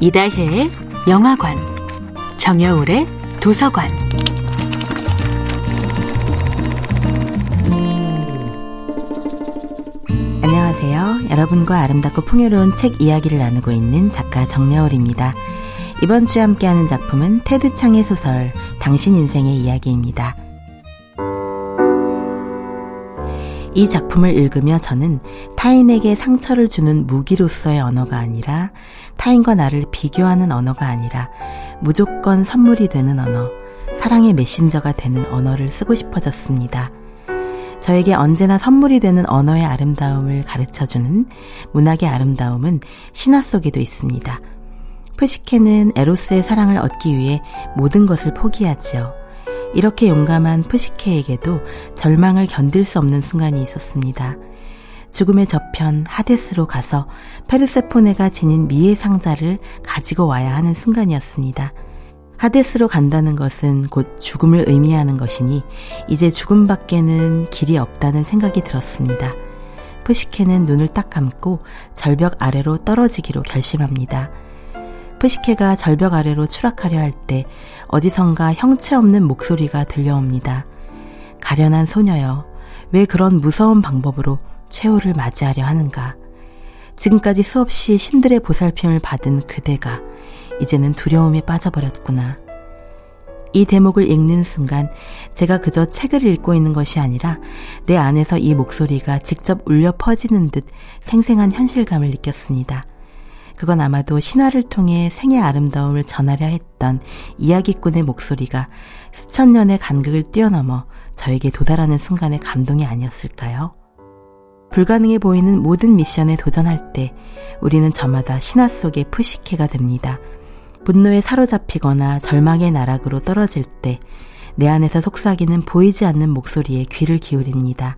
이다혜의 영화관, 정여울의 도서관. 안녕하세요. 여러분과 아름답고 풍요로운 책 이야기를 나누고 있는 작가 정여울입니다. 이번 주에 함께하는 작품은 테드 창의 소설 당신 인생의 이야기입니다. 이 작품을 읽으며 저는 타인에게 상처를 주는 무기로서의 언어가 아니라 타인과 나를 비교하는 언어가 아니라 무조건 선물이 되는 언어, 사랑의 메신저가 되는 언어를 쓰고 싶어졌습니다. 저에게 언제나 선물이 되는 언어의 아름다움을 가르쳐주는 문학의 아름다움은 신화 속에도 있습니다. 푸시케는 에로스의 사랑을 얻기 위해 모든 것을 포기하지요. 이렇게 용감한 푸시케에게도 절망을 견딜 수 없는 순간이 있었습니다. 죽음의 저편 하데스로 가서 페르세포네가 지닌 미의 상자를 가지고 와야 하는 순간이었습니다. 하데스로 간다는 것은 곧 죽음을 의미하는 것이니 이제 죽음밖에는 길이 없다는 생각이 들었습니다. 푸시케는 눈을 딱 감고 절벽 아래로 떨어지기로 결심합니다. 푸시케가 절벽 아래로 추락하려 할 때 어디선가 형체 없는 목소리가 들려옵니다. 가련한 소녀여, 왜 그런 무서운 방법으로 최후를 맞이하려 하는가? 지금까지 수없이 신들의 보살핌을 받은 그대가 이제는 두려움에 빠져버렸구나. 이 대목을 읽는 순간 제가 그저 책을 읽고 있는 것이 아니라 내 안에서 이 목소리가 직접 울려 퍼지는 듯 생생한 현실감을 느꼈습니다. 그건 아마도 신화를 통해 생의 아름다움을 전하려 했던 이야기꾼의 목소리가 수천 년의 간극을 뛰어넘어 저에게 도달하는 순간의 감동이 아니었을까요? 불가능해 보이는 모든 미션에 도전할 때 우리는 저마다 신화 속의 푸시케가 됩니다. 분노에 사로잡히거나 절망의 나락으로 떨어질 때 내 안에서 속삭이는 보이지 않는 목소리에 귀를 기울입니다.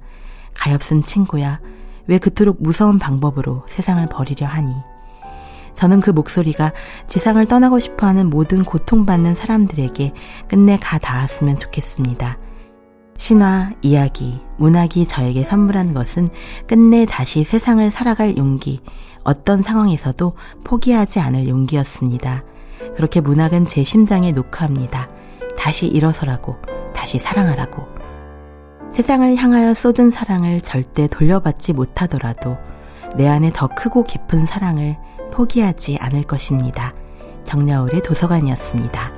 가엾은 친구야, 왜 그토록 무서운 방법으로 세상을 버리려 하니? 저는 그 목소리가 지상을 떠나고 싶어 하는 모든 고통받는 사람들에게 끝내 가 닿았으면 좋겠습니다. 신화, 이야기, 문학이 저에게 선물한 것은 끝내 다시 세상을 살아갈 용기, 어떤 상황에서도 포기하지 않을 용기였습니다. 그렇게 문학은 제 심장에 녹화합니다. 다시 일어서라고, 다시 사랑하라고. 세상을 향하여 쏟은 사랑을 절대 돌려받지 못하더라도 내 안에 더 크고 깊은 사랑을 포기하지 않을 것입니다. 정여울의 도서관이었습니다.